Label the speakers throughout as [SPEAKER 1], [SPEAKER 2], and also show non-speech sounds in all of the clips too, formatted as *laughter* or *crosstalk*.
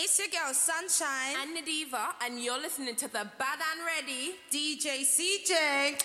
[SPEAKER 1] It's your girl Sunshine.
[SPEAKER 2] And Nadiva, and you're listening to the Bad and Ready.
[SPEAKER 1] DJ CJ.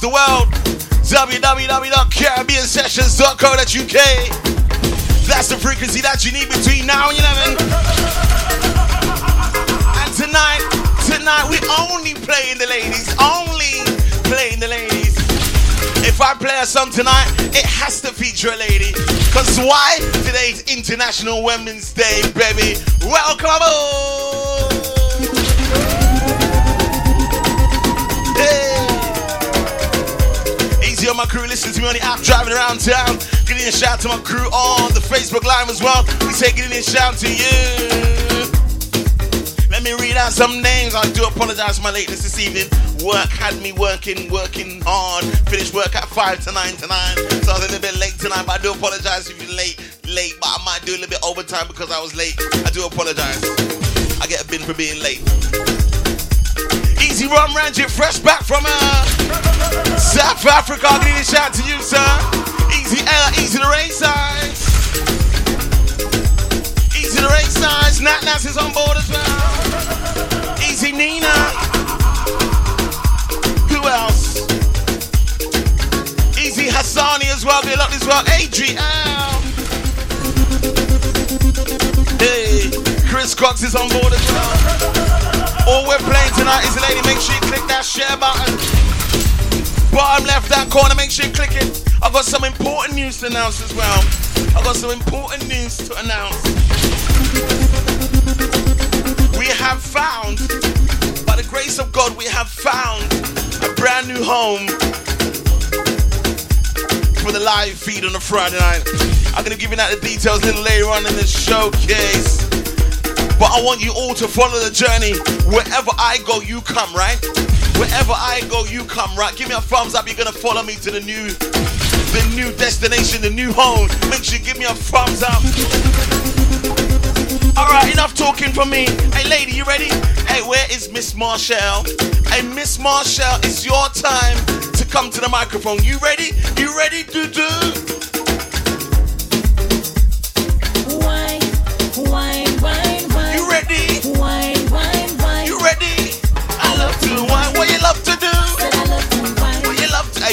[SPEAKER 3] The
[SPEAKER 4] world. www.caribbeansessions.co.uk. That's the frequency that you need between now and 11. And tonight, tonight we only playing the ladies, only playing the ladies. If I play a song tonight, it has to feature a lady. Cause why? Today's International Women's Day, baby. Welcome aboard! My crew, listen to me on the app, driving around town. Getting a shout to my crew on the Facebook Live as well. We getting a shout to you. Let me read out some names. I do apologize for my lateness this evening. Work had me working, working hard. Finished work at 5 to 9 to 9. So I was a little bit late tonight, but I do apologize if you're late, late. But I might do a little bit overtime because I was late. I do apologize. I get a bin for being late. Rum Ranjit, fresh back from uh, South Africa. I'll give a shout to you, sir. Easy Ella, easy the race size. Easy the race size. Nat Nats is on board as well. Easy Nina. Who else? Easy Hassani as well. Good luck as well. Adriel. Hey, Chris Cox is on board as well. All we're playing tonight is lady. Make sure you click that share button. Bottom left that corner, make sure you click it. I've got some important news to announce as well. I've got some important news to announce. We have found, by the grace of God, we have found a brand new home for the live feed on a Friday night. I'm gonna give you that the details a little later on in the showcase. But I want you all to follow the journey. Wherever I go, you come, right? Wherever I go, you come, right? Give me a thumbs up. You're gonna follow me to the new, the new destination, the new home. Make sure you give me a thumbs up. All right, enough talking from me. Hey, lady, you ready? Hey, where is Miss Marshall? Hey, Miss Marshall, it's your time to come to the microphone. You ready? You ready to do?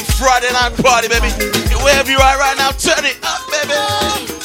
[SPEAKER 4] Friday night party, baby. Wherever you are right now, turn it up, baby.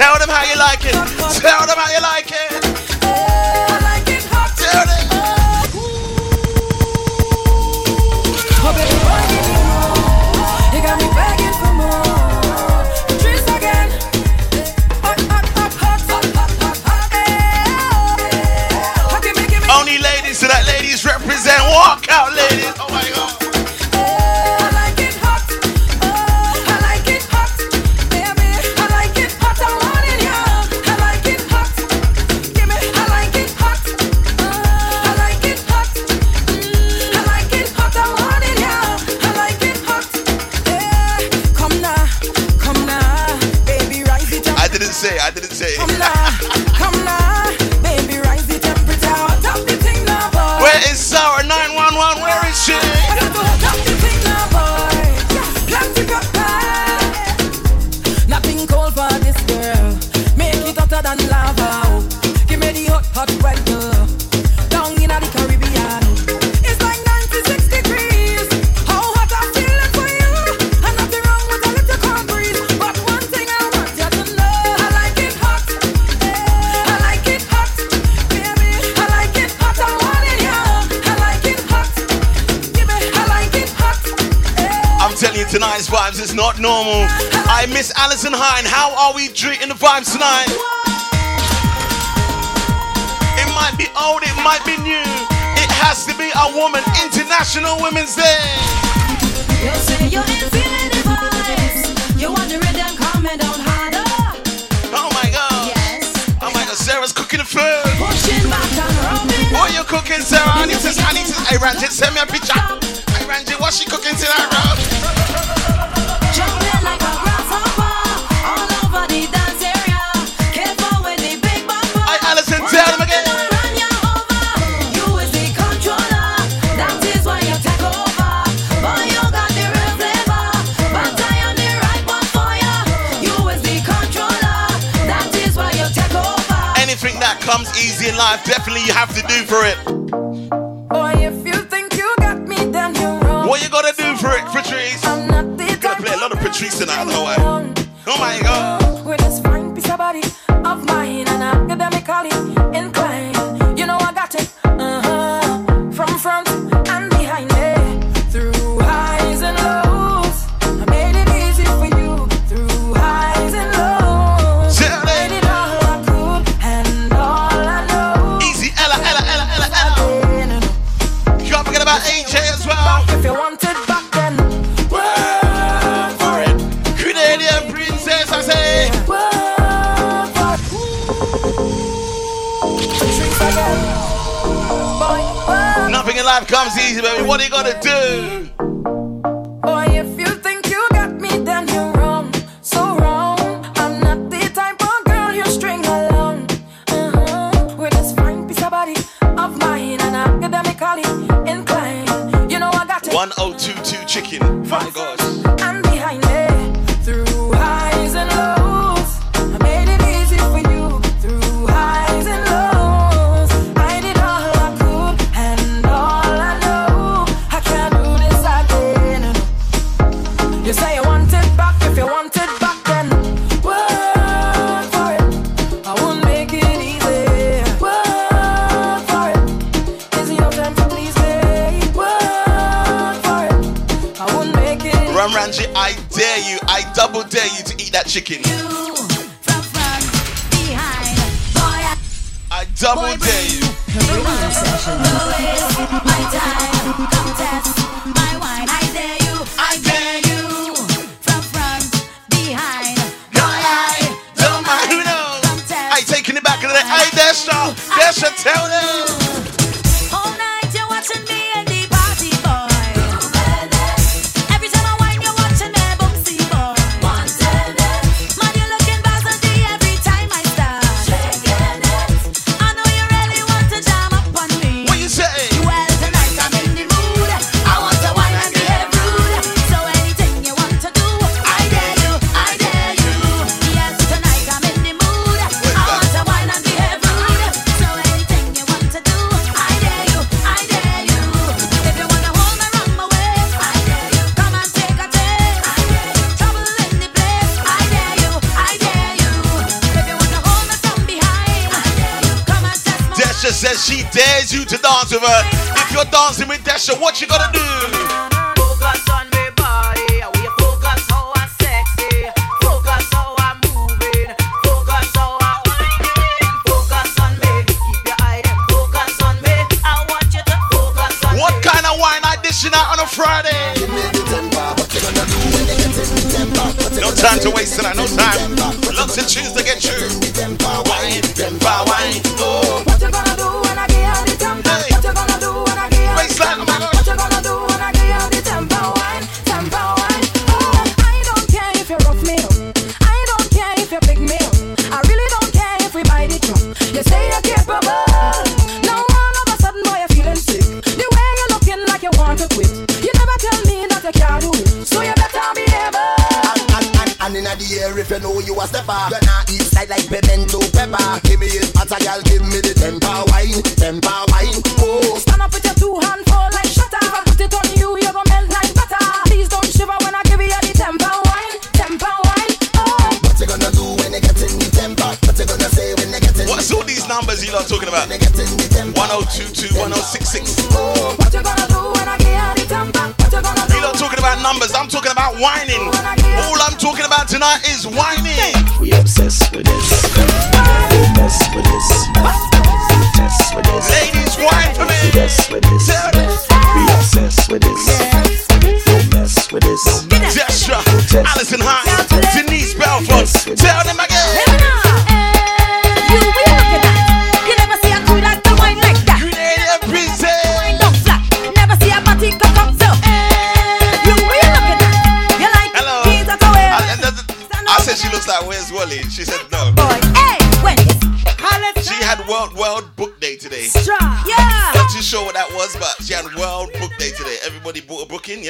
[SPEAKER 4] Tell them how you like it. Tell them how you like it. Alison Allison Hine. How are we treating the vibes tonight? It might be old, it might be new. It has to be a woman. International Women's Day.
[SPEAKER 5] You say you ain't feeling the vibes. You want the rhythm coming down harder.
[SPEAKER 4] Oh my God.
[SPEAKER 5] Yes.
[SPEAKER 4] Oh my God. Sarah's cooking the food. What are you cooking, Sarah? I need to, I need to. Hey, Ranjit, send me a picture. Hey, Ranjit, what she cooking tonight, Rob? in life, definitely you have to do for it.
[SPEAKER 5] Boy, if you think you got me, then you wrong.
[SPEAKER 4] What you gotta do for it, Patrice?
[SPEAKER 5] I'm not the
[SPEAKER 4] gonna play a lot of Patrice tonight, I. Oh my god. what are you
[SPEAKER 5] going to do?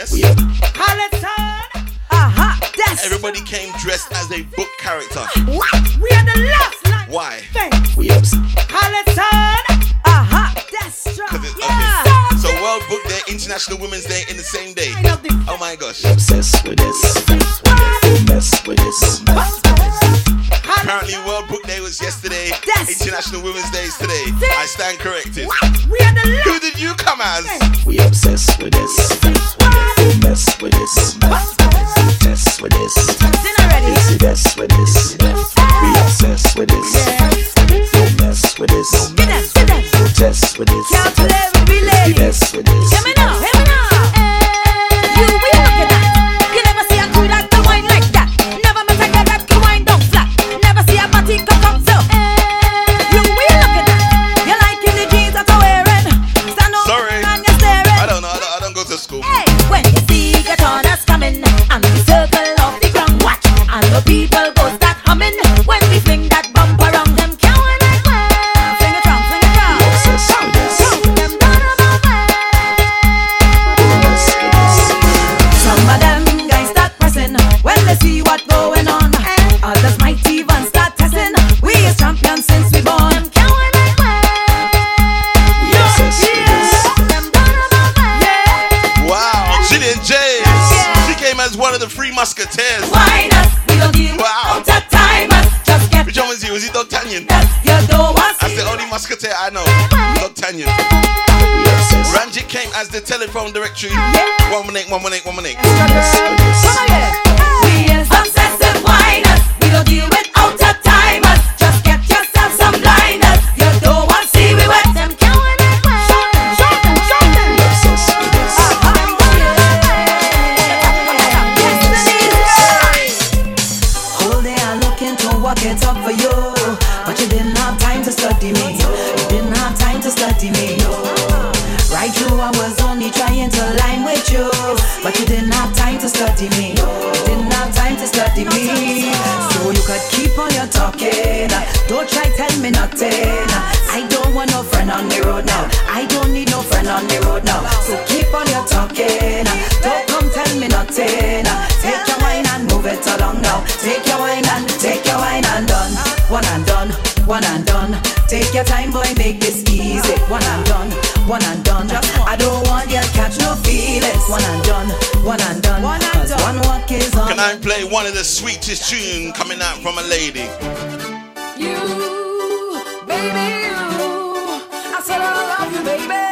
[SPEAKER 5] yes.
[SPEAKER 4] One
[SPEAKER 5] and done, one and done. One and done. One is on.
[SPEAKER 4] Can I play one of the sweetest tune coming out from a lady?
[SPEAKER 1] You, baby, you. I said I love you, baby.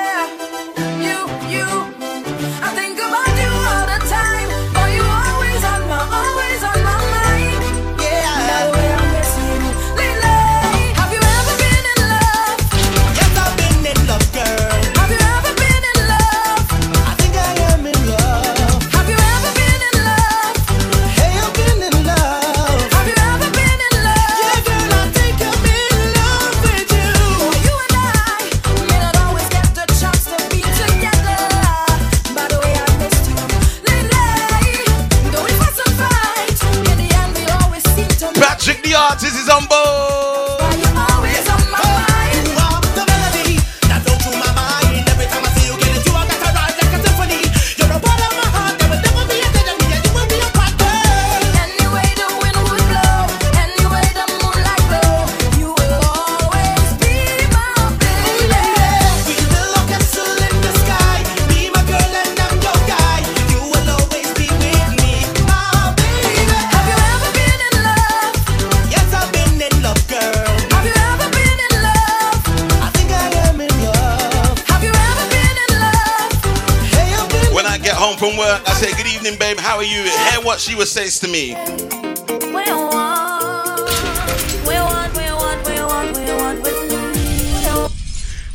[SPEAKER 4] what she would say to me.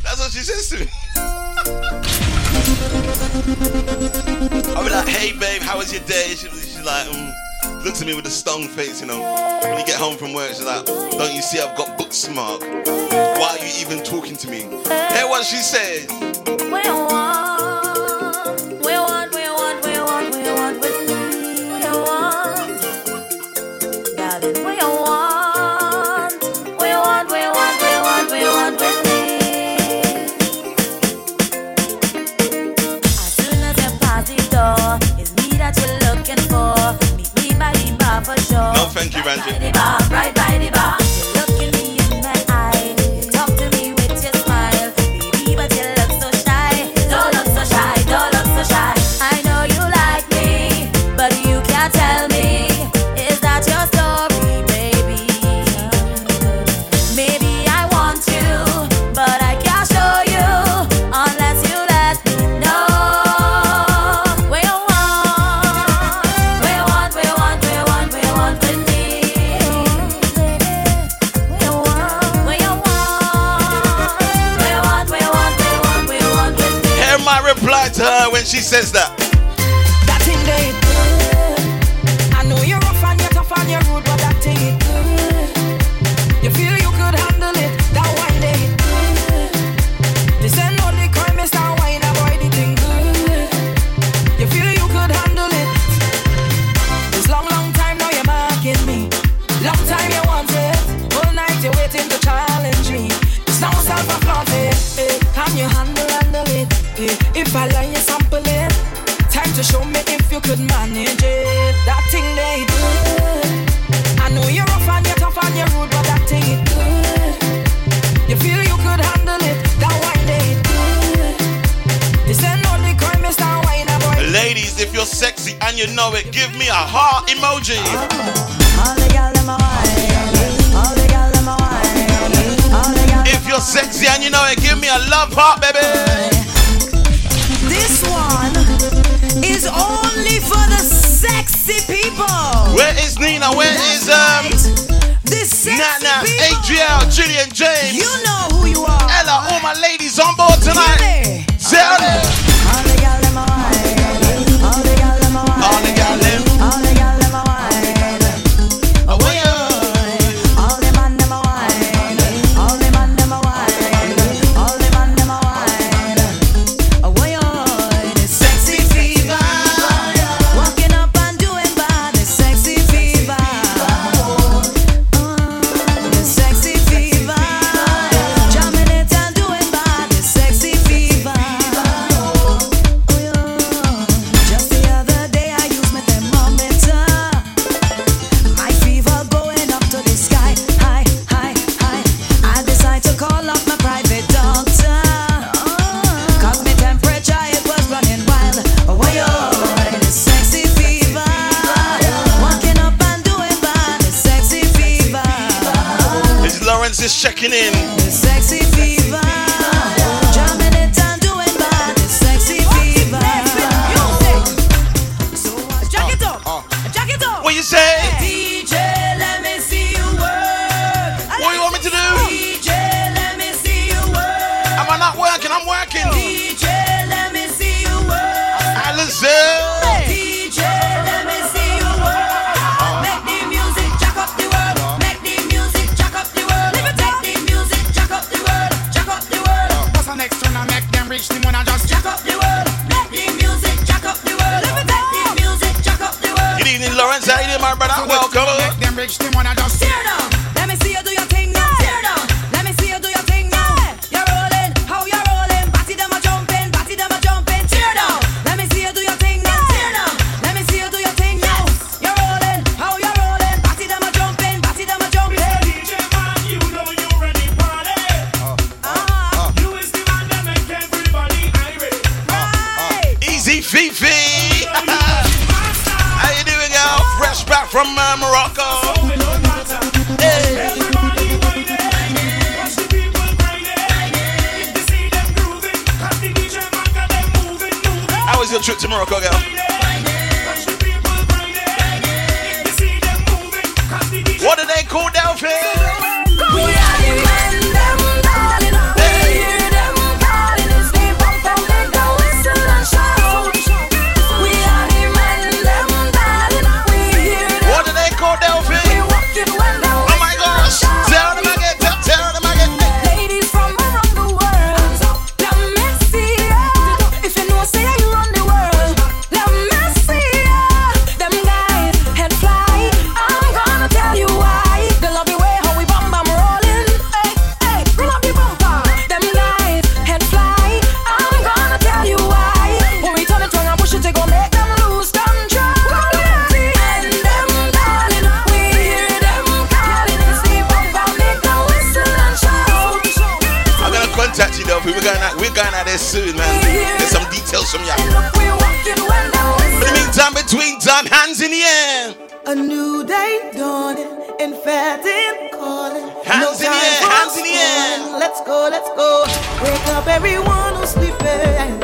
[SPEAKER 4] That's what she says to me. *laughs* I'll be like, hey babe, how was your day? She, she's like, mm. looks at me with a stung face, you know. When you get home from work, she's like, don't you see I've got book smart? Why are you even talking to me? Hear what she says. if you're
[SPEAKER 5] sexy and you know it. Give me a heart emoji. If you're sexy and you know it, give me a love heart, baby.
[SPEAKER 4] This one is only for the sexy people.
[SPEAKER 5] Where is Nina? Where That's is um? Right.
[SPEAKER 4] This sexy
[SPEAKER 5] Nana,
[SPEAKER 4] people.
[SPEAKER 5] Julian, James.
[SPEAKER 4] You know who you are.
[SPEAKER 5] Ella, all my ladies on board tonight.
[SPEAKER 4] Really?
[SPEAKER 5] Zelda. Swing time, hands in the air.
[SPEAKER 6] A new day dawning, and fatting calling.
[SPEAKER 5] Hands no in the air, hands in the air.
[SPEAKER 6] Let's go, let's go. Wake up, everyone who's sleeping.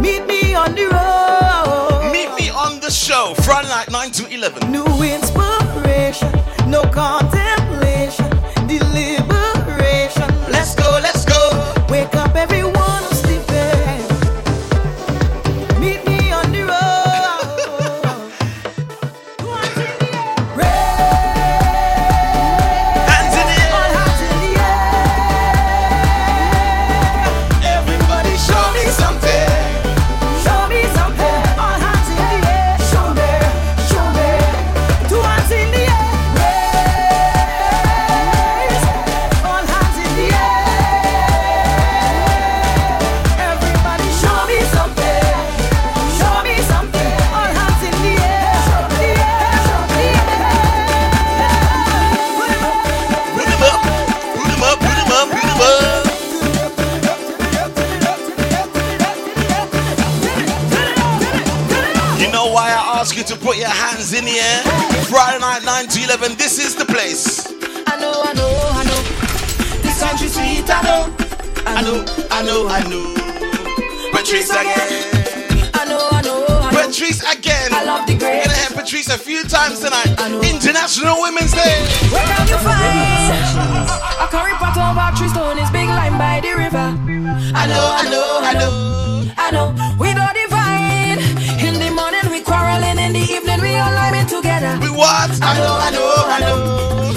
[SPEAKER 6] Meet me on the road.
[SPEAKER 5] Meet me on the show, Friday night, 9 to 11.
[SPEAKER 6] New inspiration, no contemplation, deliberation. Let's go, let's go. Wake up, everyone.
[SPEAKER 1] know, I know.
[SPEAKER 5] Patrice again.
[SPEAKER 1] I know, I know.
[SPEAKER 5] Patrice again.
[SPEAKER 1] I love the great.
[SPEAKER 5] Gonna have Patrice a few times tonight. International Women's Day.
[SPEAKER 1] Where can you find a curry pot over tree stone is big line by the river? I know, I know, I know, I know. We don't divide. In the morning we quarreling, in the evening we all living together.
[SPEAKER 5] We what?
[SPEAKER 1] I know, I know, I know,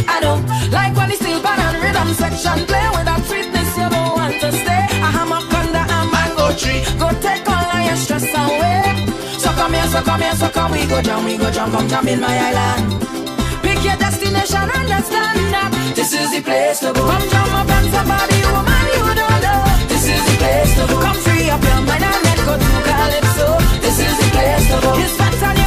[SPEAKER 1] I know. Like when the steel band and rhythm section play. go take all of your stress away. So come here, so come here, so come we go jump, we go jump, come jump in my island. Pick your destination, understand that this is the place to go. Come jump up and somebody, woman you don't know. This is the place to go. Come free up your mind and let go to Calypso. This is the place to go. It's better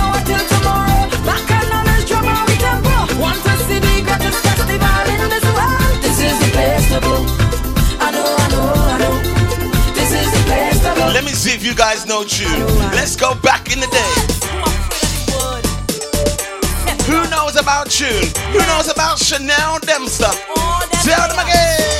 [SPEAKER 5] Let me see if you guys know tune. Let's go back in the day. Who knows about tune? Who knows about Chanel Dempster? Tell them again.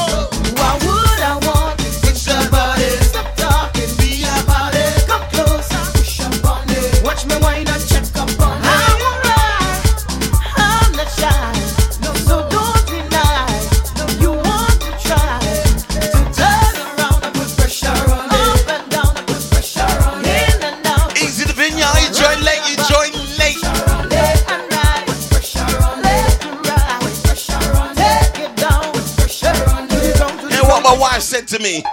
[SPEAKER 5] said
[SPEAKER 4] to me,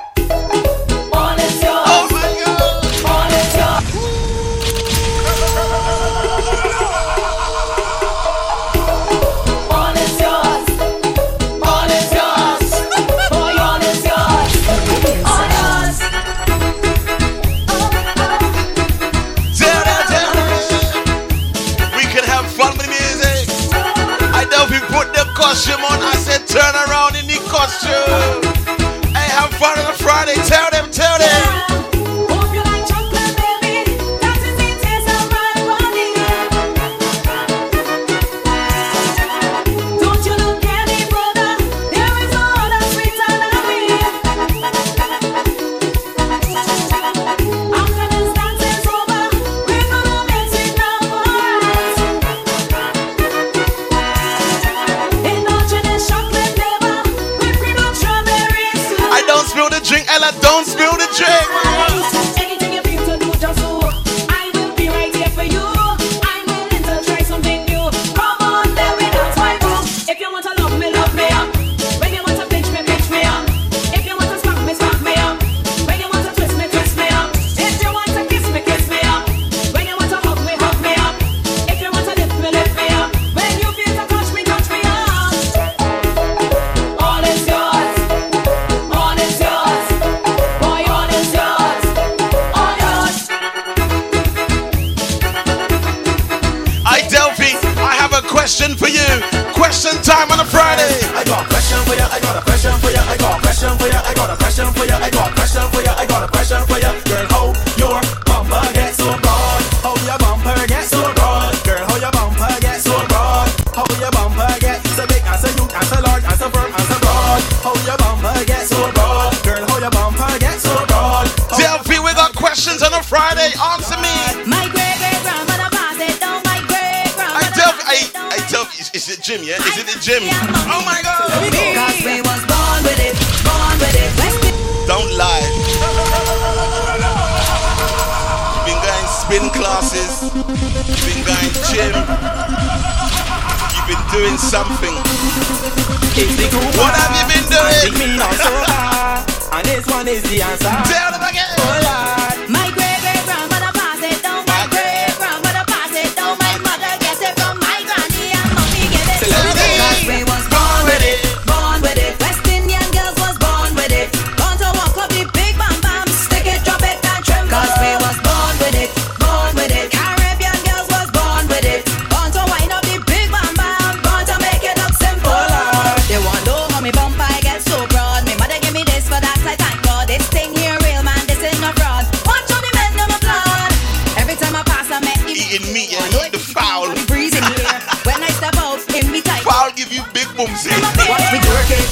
[SPEAKER 4] in
[SPEAKER 5] me
[SPEAKER 7] and
[SPEAKER 6] yeah, the foul.
[SPEAKER 5] Breathing here. When I step out, in me tight.
[SPEAKER 6] Foul give you big boomsy.
[SPEAKER 5] Watch me twerk it,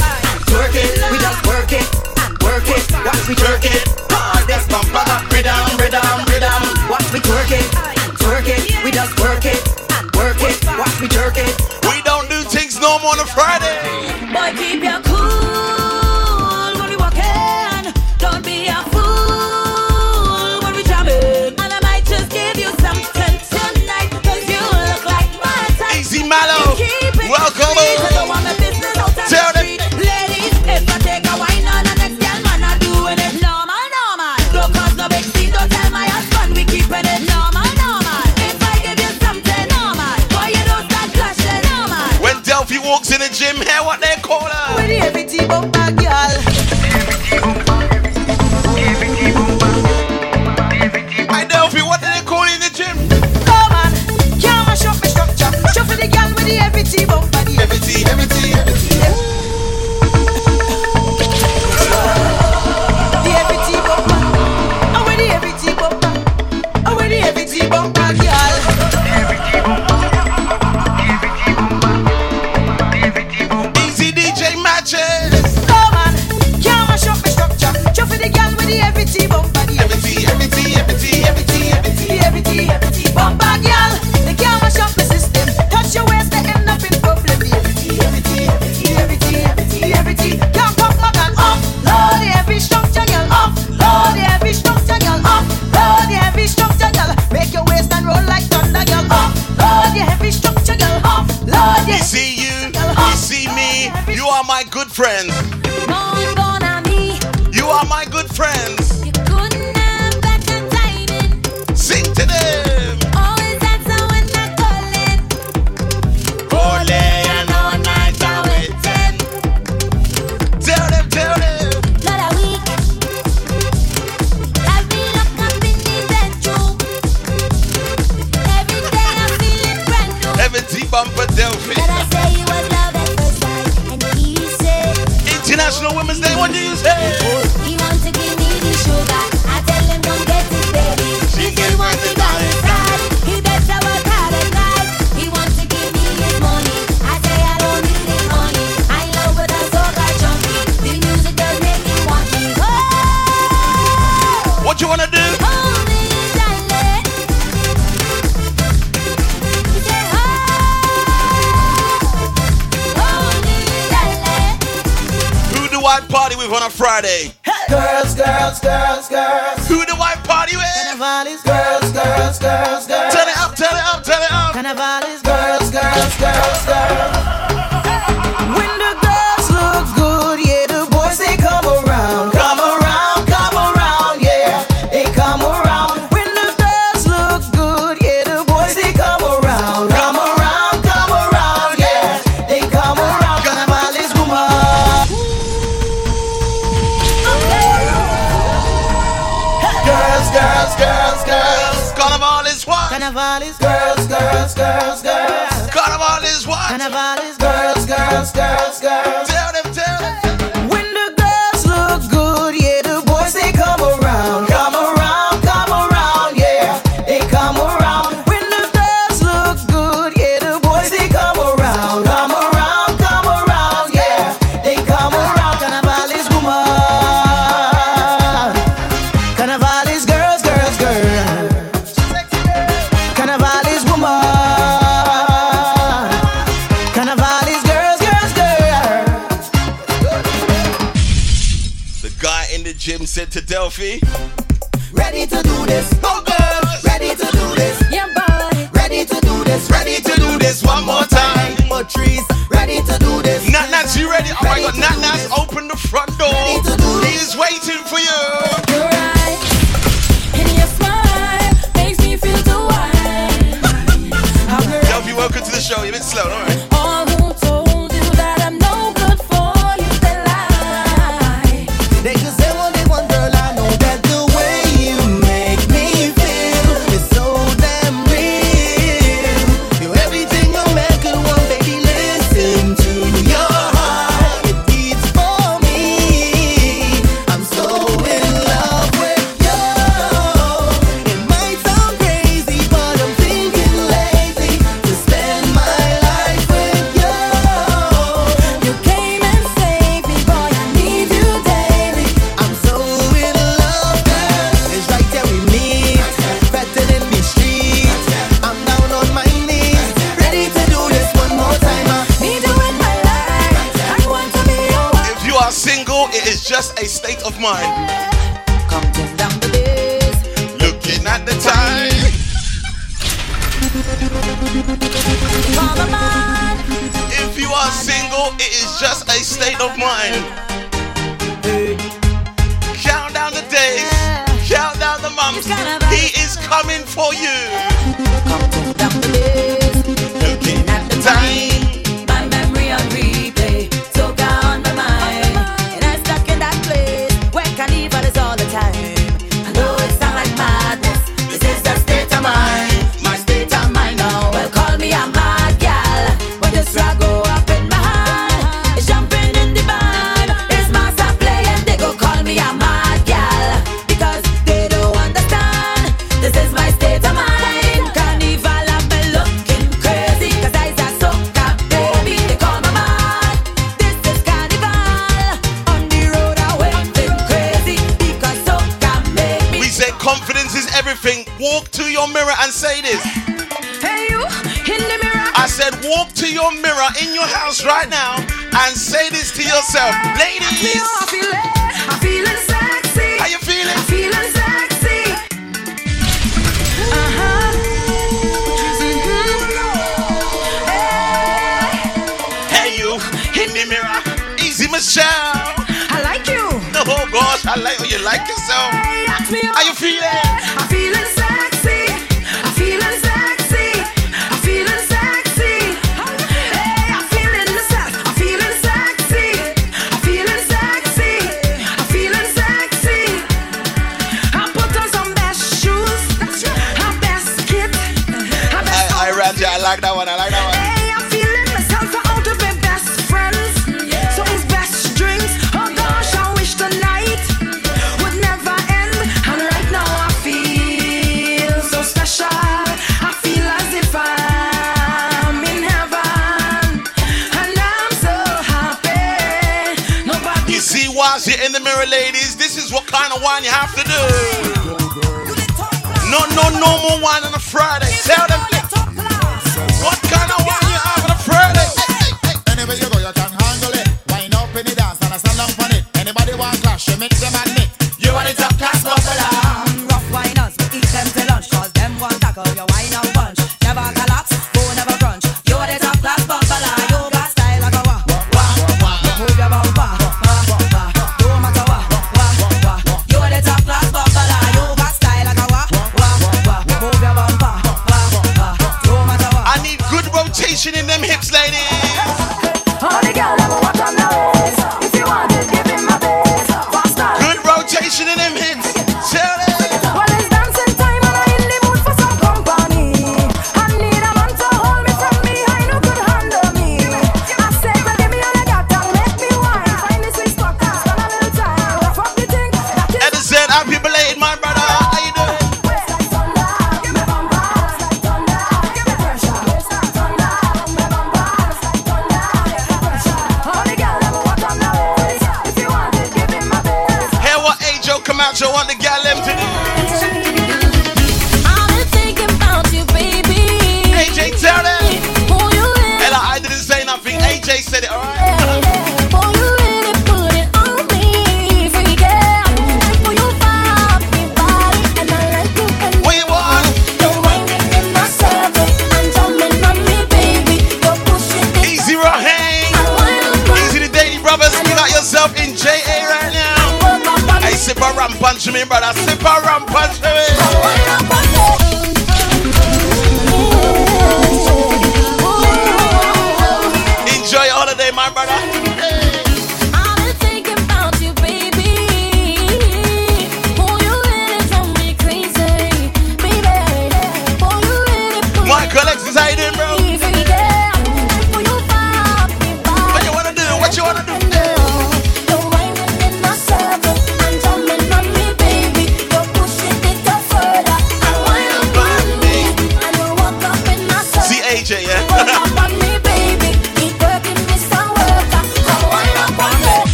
[SPEAKER 5] twerk it. We just work it and work it. Watch me twerk it. Hard this bumper up, rhythm, rhythm, rhythm. Watch me twerk it, twerk it. We just work it and work it. Watch me jerk it.
[SPEAKER 6] We don't do things no more on a Friday.
[SPEAKER 5] the wine you have
[SPEAKER 6] to do.
[SPEAKER 8] No,
[SPEAKER 4] no, no more wine on a Friday. Tell them what kind of wine you have on a Friday.
[SPEAKER 9] Anywhere you go, you can handle it. Wine up in the dance and I stand up on it. Anybody want clash, you mix them
[SPEAKER 5] and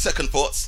[SPEAKER 4] second thoughts,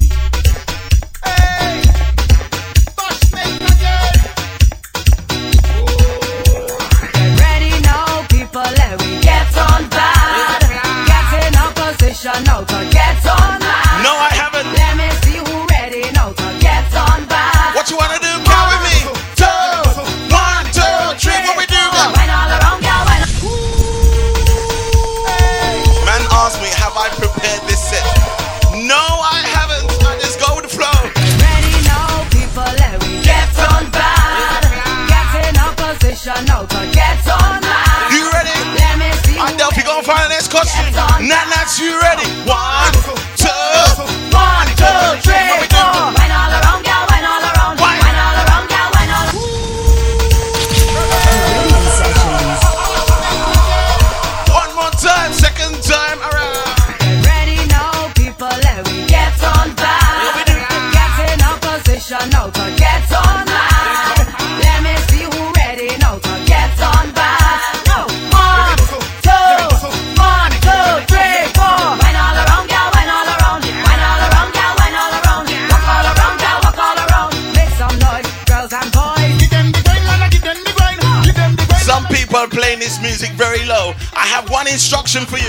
[SPEAKER 4] action for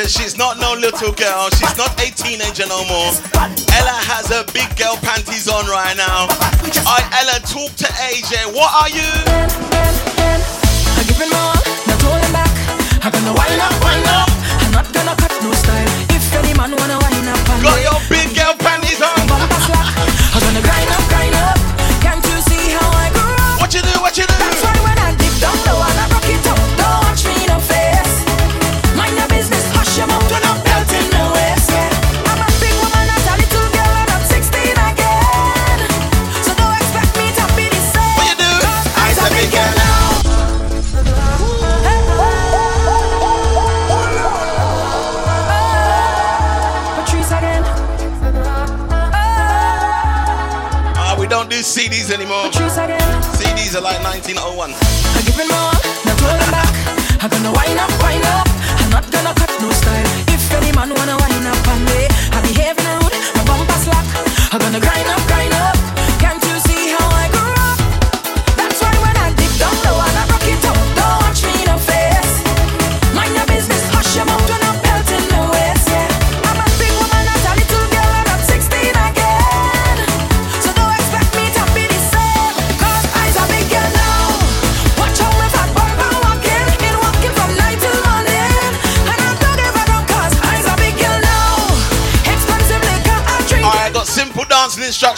[SPEAKER 10] says she's not no little girl, she's not a teenager no more. Ella has a big girl panties on right now. I Ella talk to AJ. What are you?
[SPEAKER 1] I'm giving more, not holding back. I'm gonna wind up, wind up. I'm not gonna cut no style.
[SPEAKER 10] Caesar like 1901.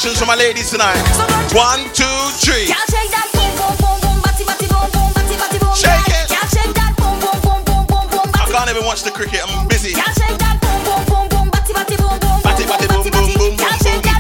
[SPEAKER 1] reactions from
[SPEAKER 10] my ladies tonight. One, two, three.
[SPEAKER 1] Shake
[SPEAKER 10] it. I can't even watch the cricket. I'm busy.
[SPEAKER 1] Batty, batty, boom, boom,
[SPEAKER 10] boom, boom.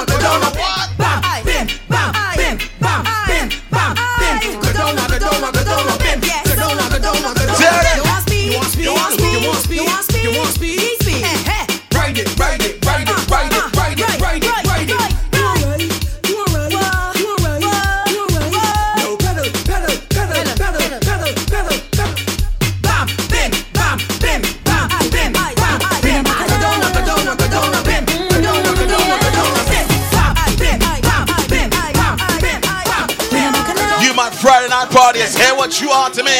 [SPEAKER 1] want to know. To me.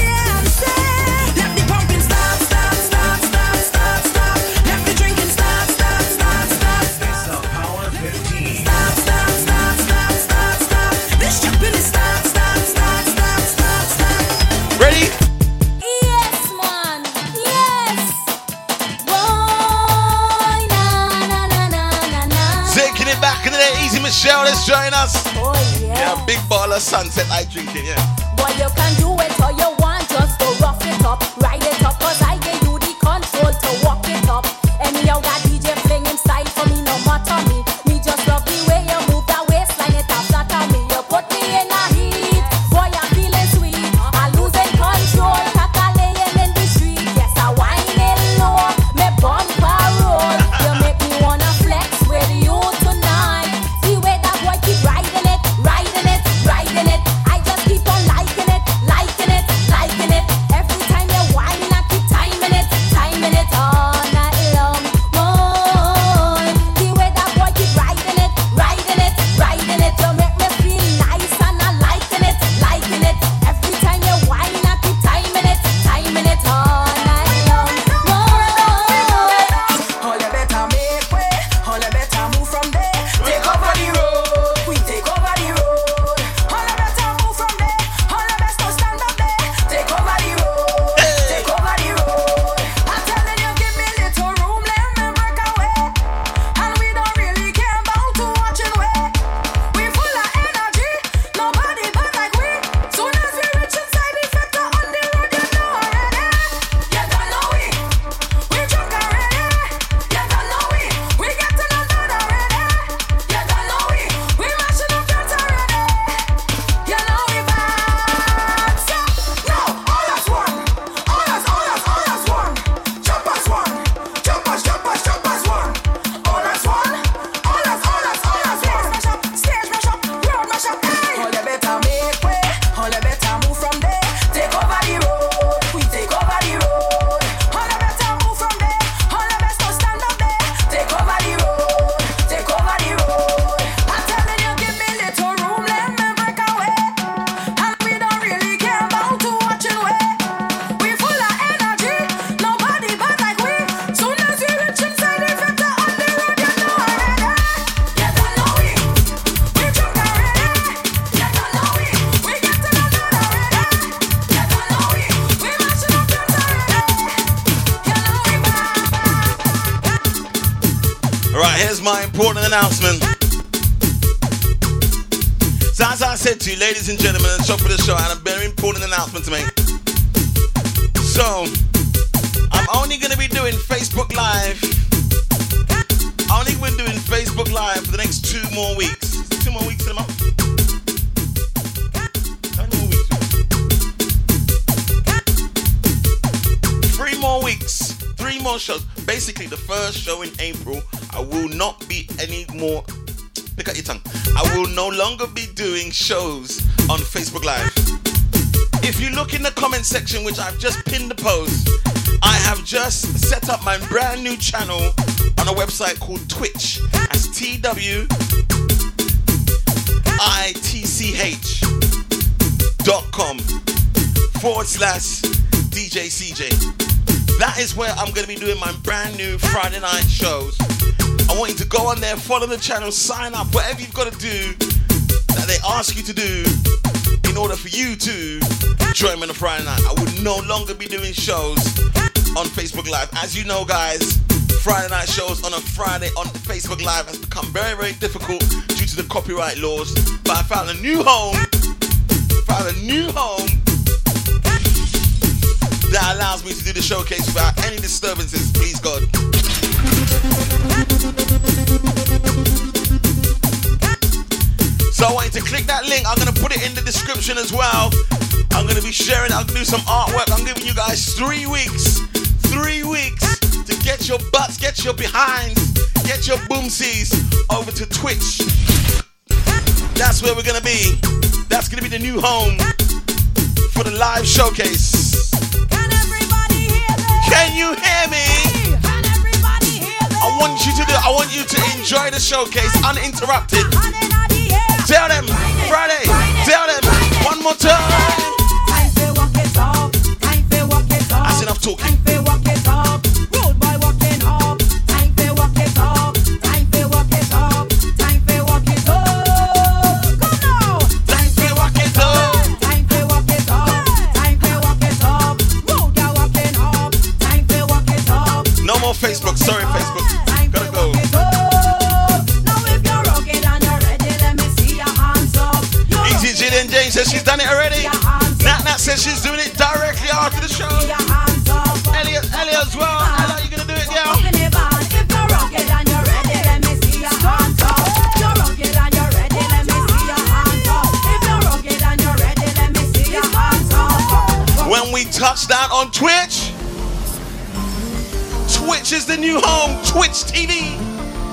[SPEAKER 4] sunset I drinking, yeah.
[SPEAKER 1] Boy, you can do
[SPEAKER 4] will not be any more. Pick up your tongue. I will no longer be doing shows on Facebook Live. If you look in the comment section, which I've just pinned the post, I have just set up my brand new channel on a website called Twitch. That's T W I T C H dot com forward slash DJ CJ. That is where I'm going to be doing my brand new Friday night shows. I want you to go on there, follow the channel, sign up, whatever you've got to do that they ask you to do in order for you to join me on a Friday night. I will no longer be doing shows on Facebook Live. As you know, guys, Friday night shows on a Friday on Facebook Live has become very, very difficult due to the copyright laws. But I found a new home. Found a new home that allows me to do the showcase without any disturbances. Please God. So I want you to click that link. I'm gonna put it in the description as well. I'm gonna be sharing. I'm gonna do some artwork. I'm giving you guys three weeks, three weeks to get your butts, get your behinds, get your boomsies over to Twitch. That's where we're gonna be. That's gonna be the new home for the live showcase. Can you hear me? I want you to do. I want you to enjoy the showcase uninterrupted. Tell them Friday. Tell them one more time. That's enough talking. Done it already. Nat Nat says she's doing it directly after the show. Elliot, Elliot as well. Ella, you gonna do it, girl? When we touch down on Twitch, Twitch is the new home. Twitch TV.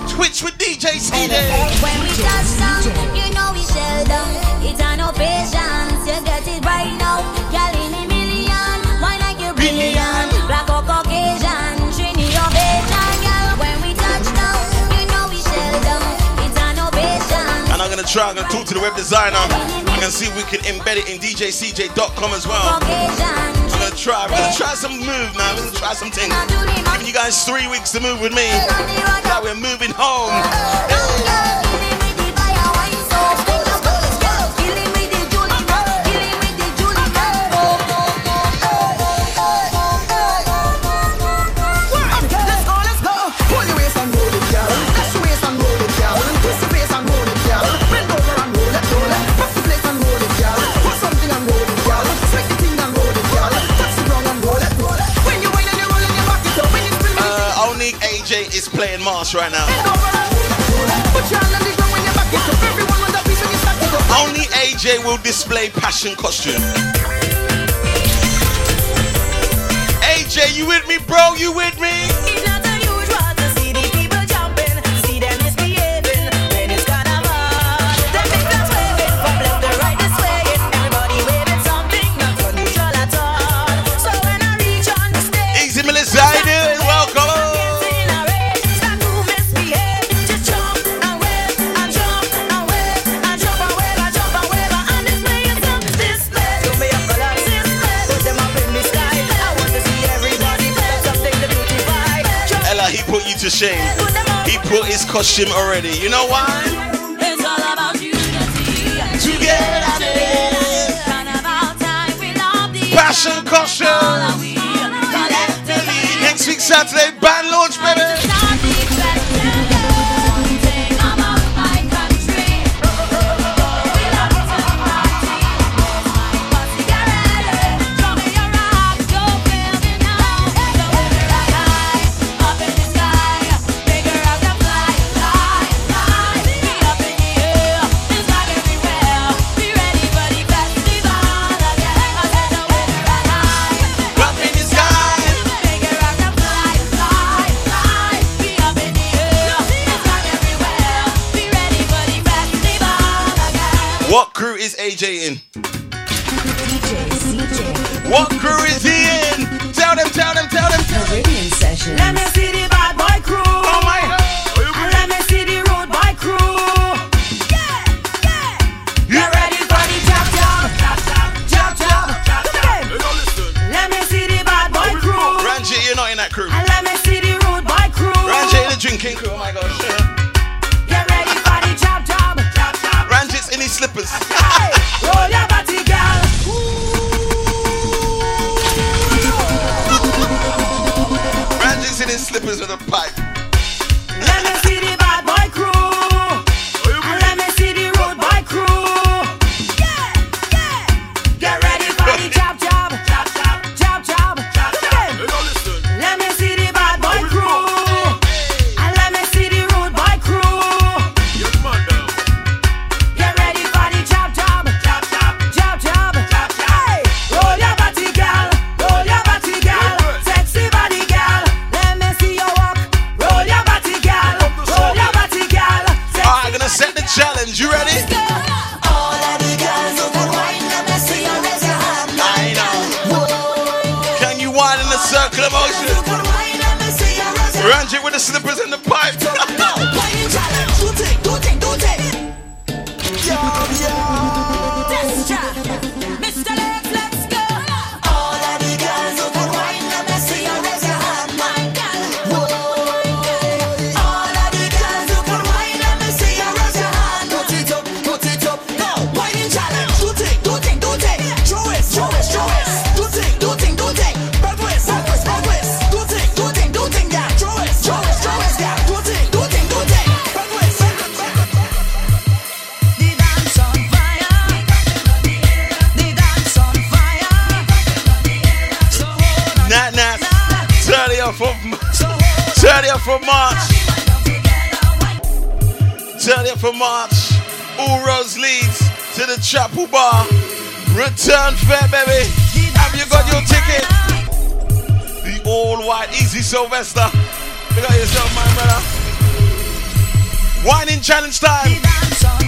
[SPEAKER 4] Twitch with DJ CJ.
[SPEAKER 11] When we touch down, you know we shell down. It's an patience, you get it right now. Girl in a million, why like you brilliant? Black or Caucasian, Trini or Bajan, girl. When we touch down, you know we shell down. It's an patience.
[SPEAKER 4] And I'm gonna try, I'm gonna talk to the web designer. I'm gonna see if we can embed it in DJCJ.com as well. I'm gonna try, I'm gonna try some move now. We're gonna try some things. Giving you guys three weeks to move with me. Now we're moving home.
[SPEAKER 12] You stack it up.
[SPEAKER 4] Only AJ will display passion costume. AJ, you with me, bro? You with me? Costume already. You know why?
[SPEAKER 1] It's all about unity.
[SPEAKER 4] Together.
[SPEAKER 1] Carnival time, we love the
[SPEAKER 4] Passion costume. Next week, Saturday,
[SPEAKER 5] time.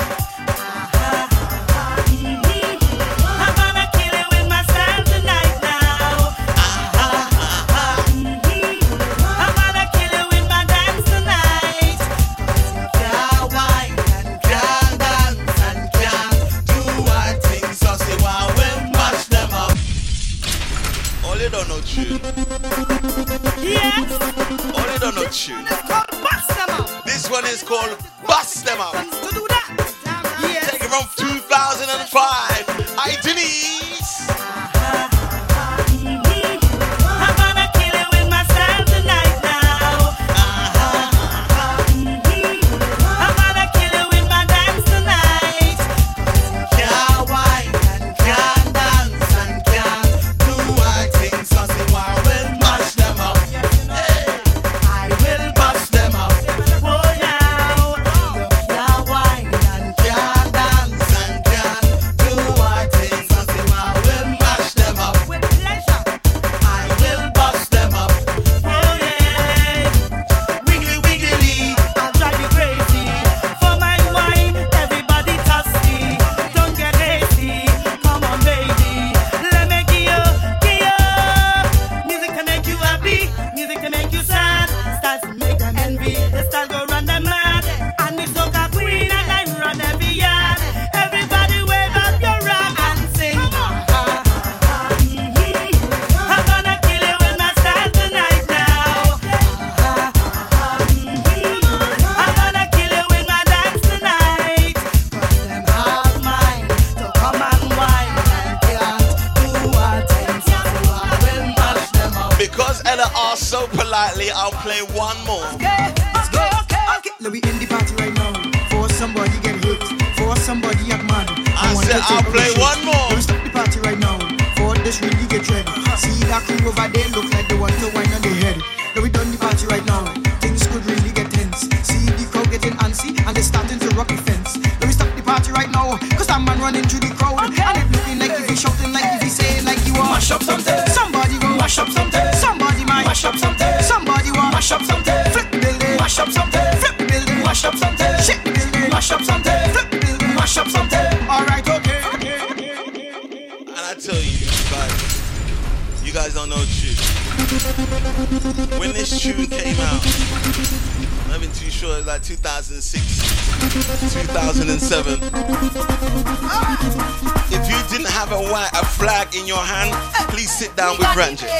[SPEAKER 4] friendship.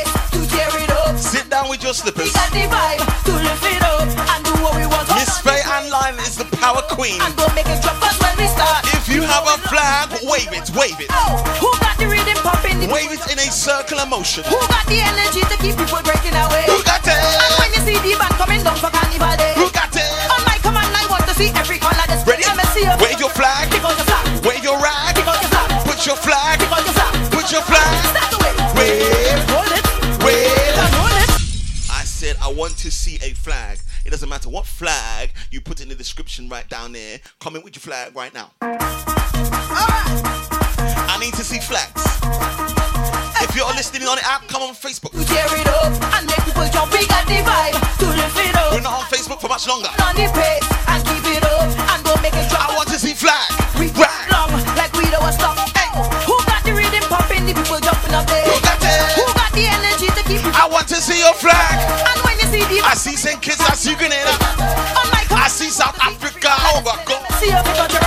[SPEAKER 4] description right down there. Comment with your flag right now. Ah! I need to see flags. If you're listening on the app, come on Facebook.
[SPEAKER 6] We tear it up and make people jump. We got the vibe to lift it up.
[SPEAKER 4] We're not on Facebook for much longer.
[SPEAKER 6] On the page and keep it up and go make it drop.
[SPEAKER 4] I want to see flag.
[SPEAKER 6] We rock long like we don't stop. Hey. Who got the rhythm pumping? The people jumping up there.
[SPEAKER 4] Who got it?
[SPEAKER 6] Who got the energy to keep?
[SPEAKER 4] I want to see your flag.
[SPEAKER 6] And when you see the,
[SPEAKER 4] I see St. Kitts, I see Grenada see
[SPEAKER 6] you
[SPEAKER 4] because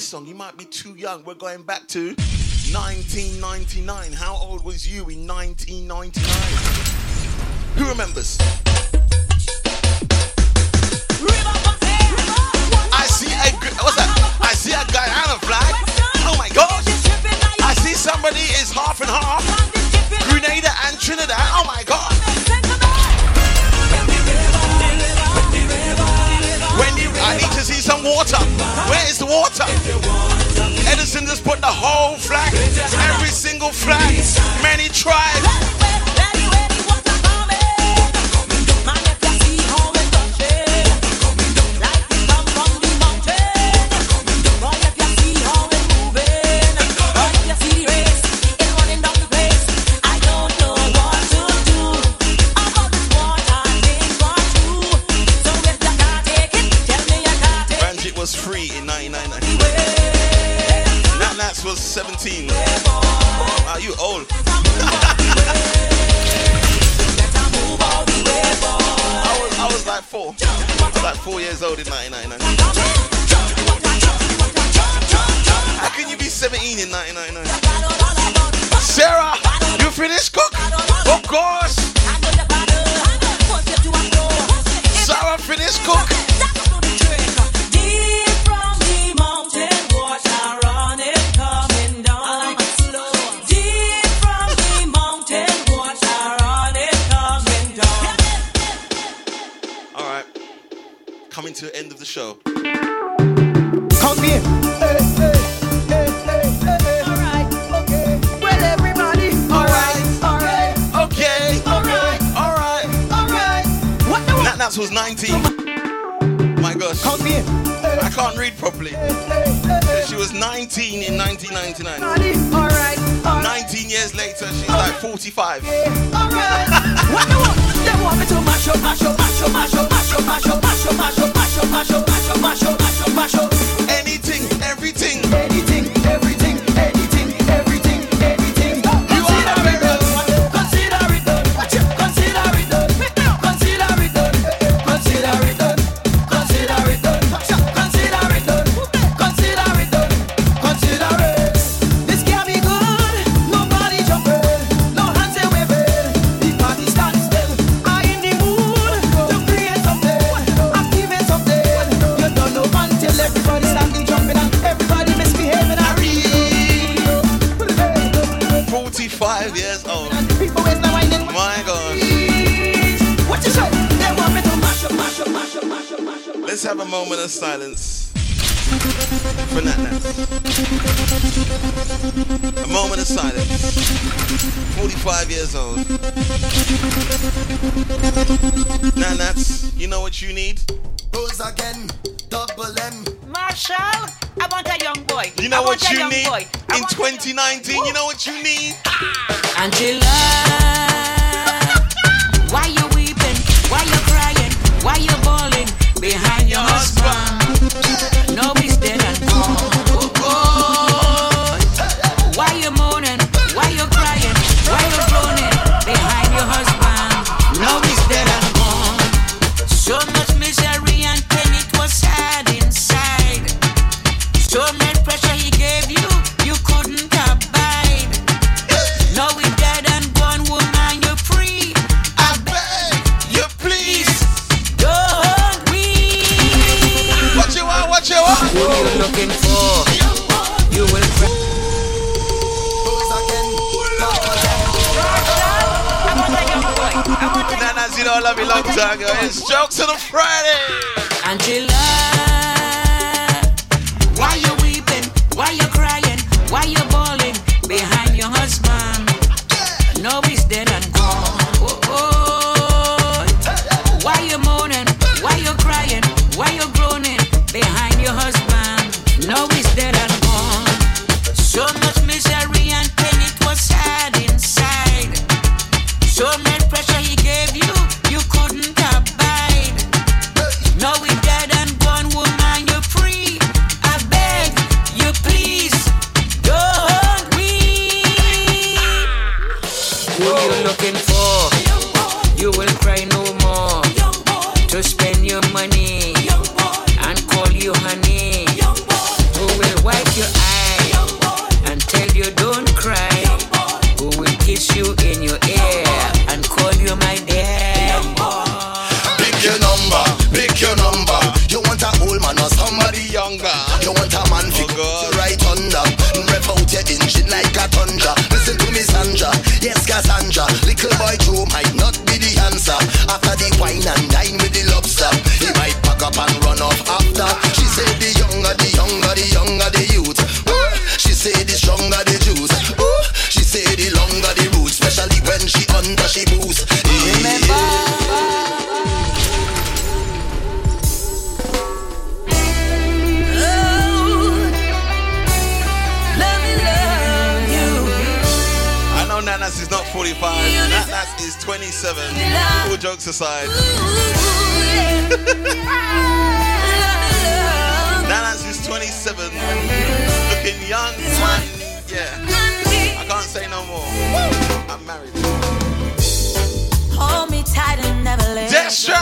[SPEAKER 4] this song. You might be too young. We're going back to 1999. How old was you in 1999? Who remembers? Just put the whole flag, every single flag, many tribes,
[SPEAKER 13] what
[SPEAKER 4] you need in 2019? You know what you need?
[SPEAKER 5] Angela, why you weeping? Why you crying? Why you
[SPEAKER 4] Chicago. It's Jokes on
[SPEAKER 14] the
[SPEAKER 4] Friday. I'm married.
[SPEAKER 5] Hold me tight and never let go.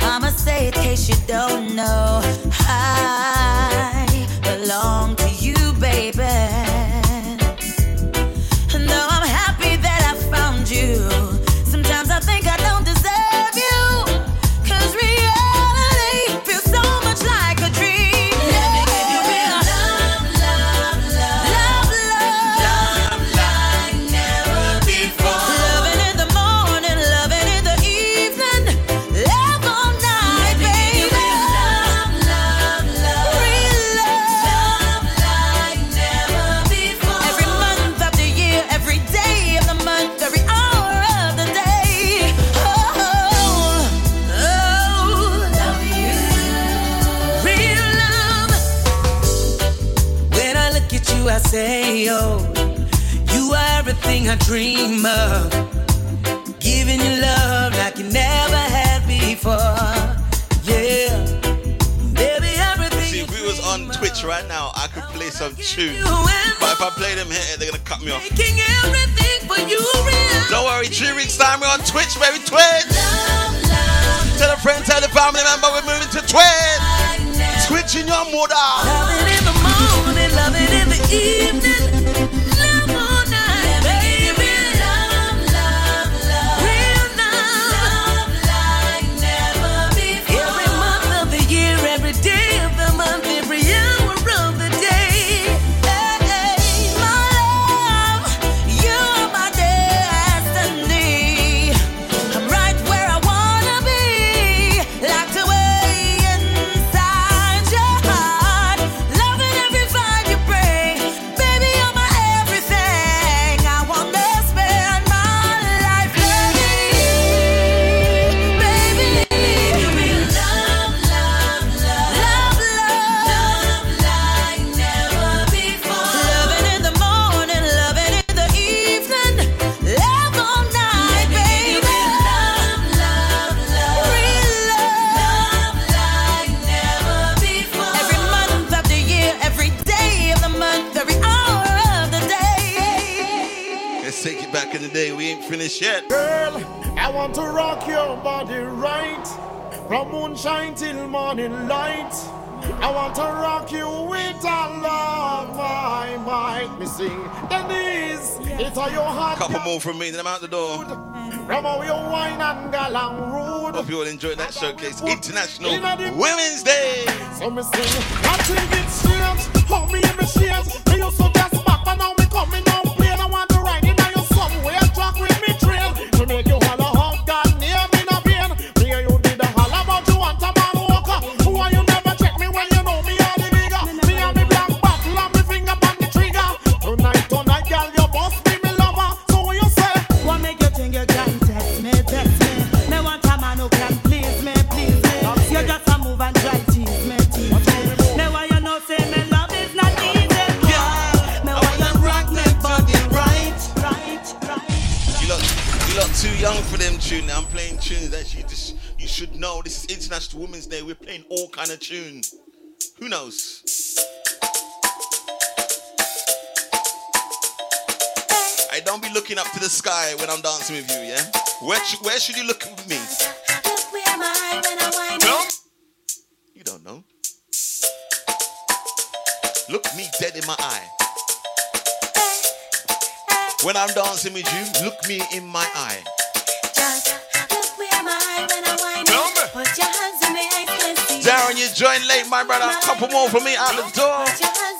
[SPEAKER 5] I'ma say it in case you don't know. dream of
[SPEAKER 15] giving you love like you never had before. Yeah, baby, everything.
[SPEAKER 4] See, if we was on Twitch right now, I could play some tunes. But if I play them here, they're gonna cut me off. Don't worry, three weeks time we're on Twitch, baby. Twitch. Love, love, tell a friend, tell a family member, we're moving to Twitch. Twitch in your mother.
[SPEAKER 5] Ah. Love it in the morning, love
[SPEAKER 4] it in the evening. finish yet.
[SPEAKER 9] Girl, I want to rock your body right. From moonshine till morning light. I want to rock you with all of my might. Missing the knees. It's all your heart.
[SPEAKER 4] Couple more from me, then I'm out the door. Hope you all enjoyed that showcase. International Women's Day.
[SPEAKER 9] So me. I. Hold me in
[SPEAKER 16] just pop and now me
[SPEAKER 4] coming. Women's Day. We're playing all kind of tunes. Who knows? Hey, don't be looking up to the sky when I'm dancing with you, yeah? Where, sh- where should you look with me? No? You don't know.
[SPEAKER 11] Look me dead in my eye. When I'm dancing with you, look me in my eye. you join late, my brother. A couple more for me out the door.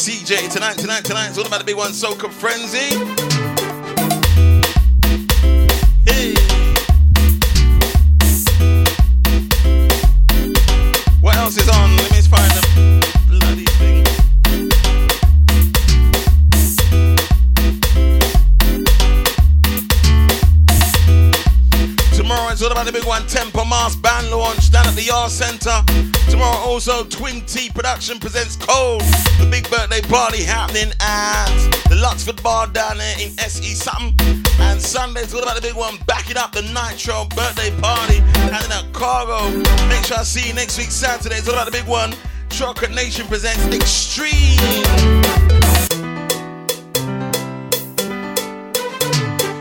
[SPEAKER 11] CJ. Tonight, tonight, tonight, it's all about the big one, Soca Frenzy. Hey. What else is on? Let me find them. bloody thing. Tomorrow it's all about the big one, Temper Mask band launch down at the Yard Centre. Tomorrow also Twin T Production presents party happening at the Luxford Bar down there in SE something. And Sunday's all about the big one, backing up the Nitro birthday party and in at Cargo. Make sure I see you next week, Saturday. It's all about the big one. Chocolate Nation presents Extreme.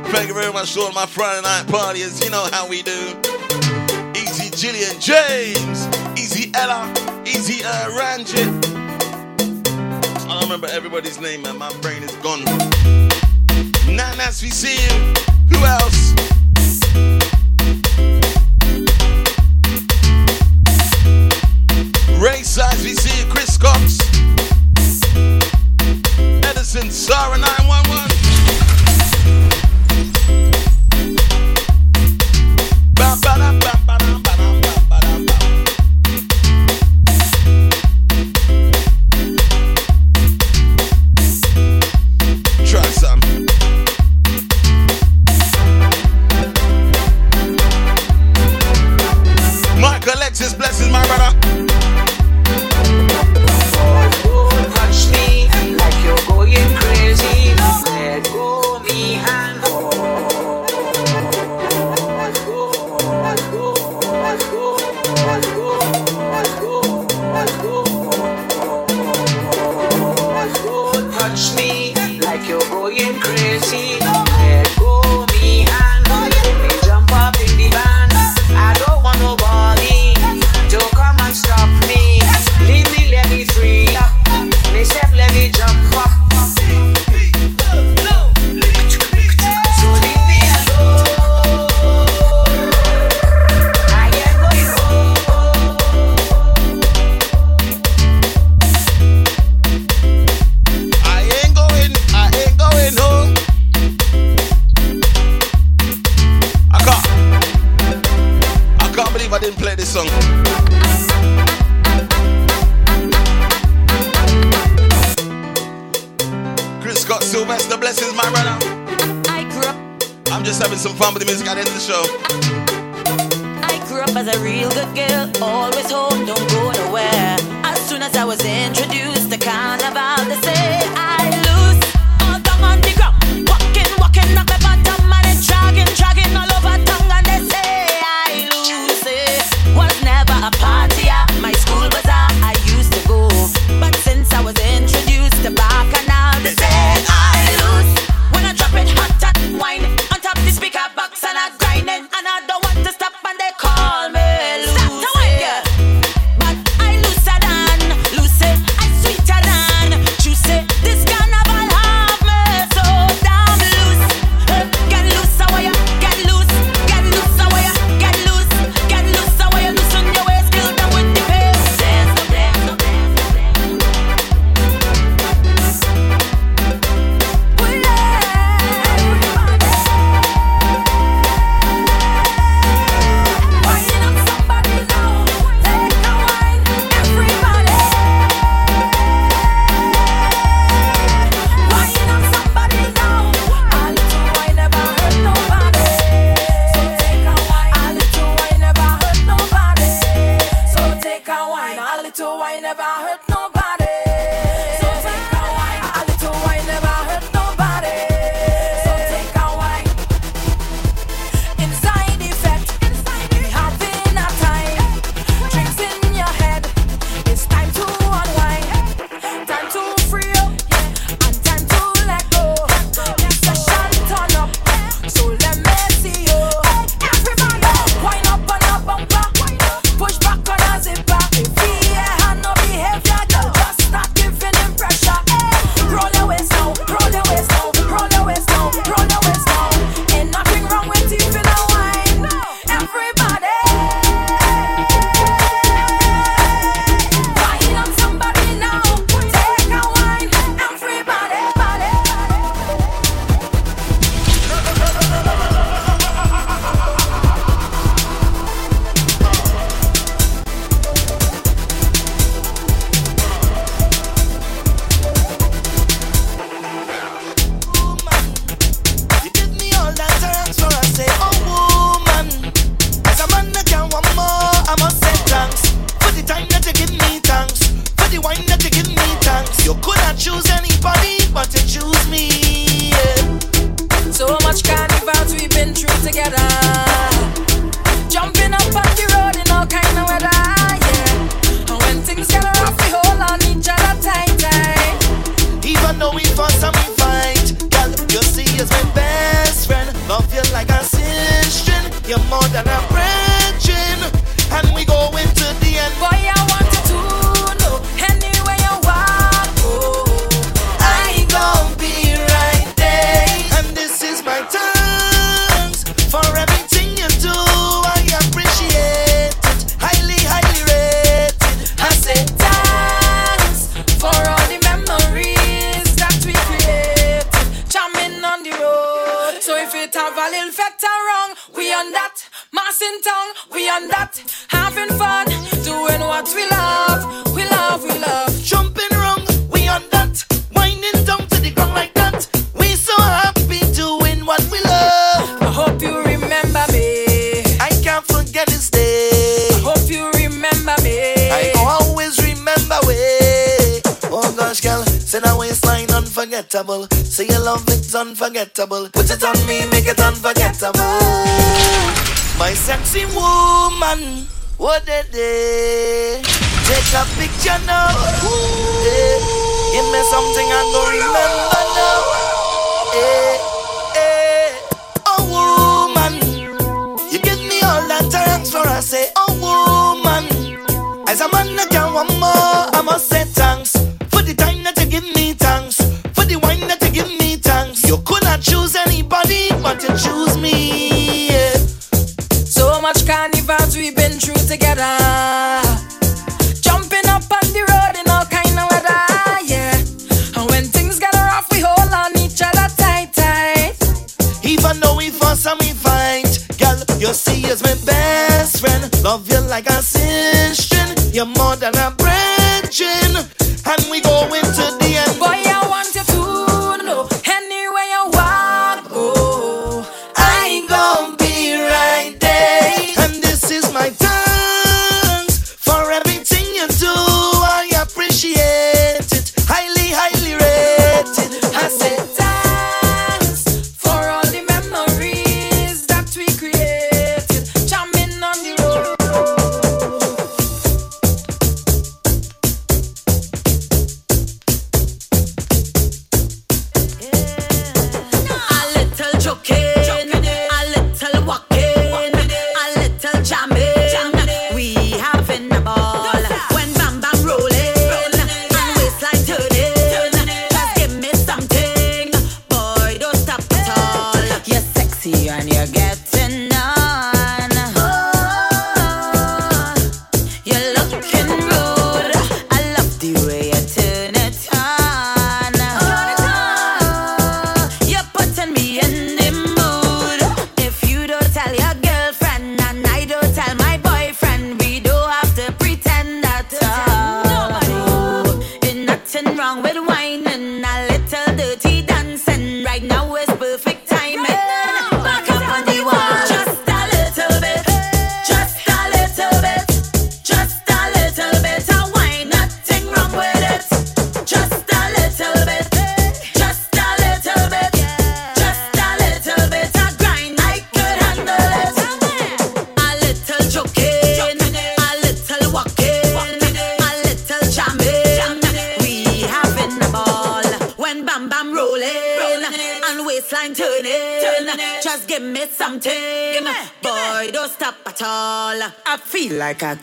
[SPEAKER 11] Thank you very much for my Friday night parties. You know how we do. Easy Gillian James, Easy Ella, Easy uh, Ranjit remember everybody's name, man. My brain is gone. Nanas, we see you. Who else?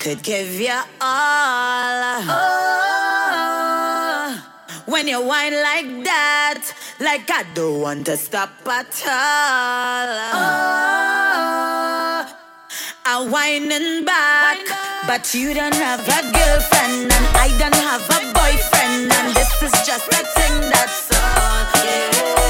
[SPEAKER 17] could give you all. Oh,
[SPEAKER 1] when
[SPEAKER 17] you
[SPEAKER 18] whine like that, like I don't want to stop at all. Oh, I'm whining back, but you don't have a girlfriend, and I don't have a boyfriend, and this is just a thing that's all. Yeah.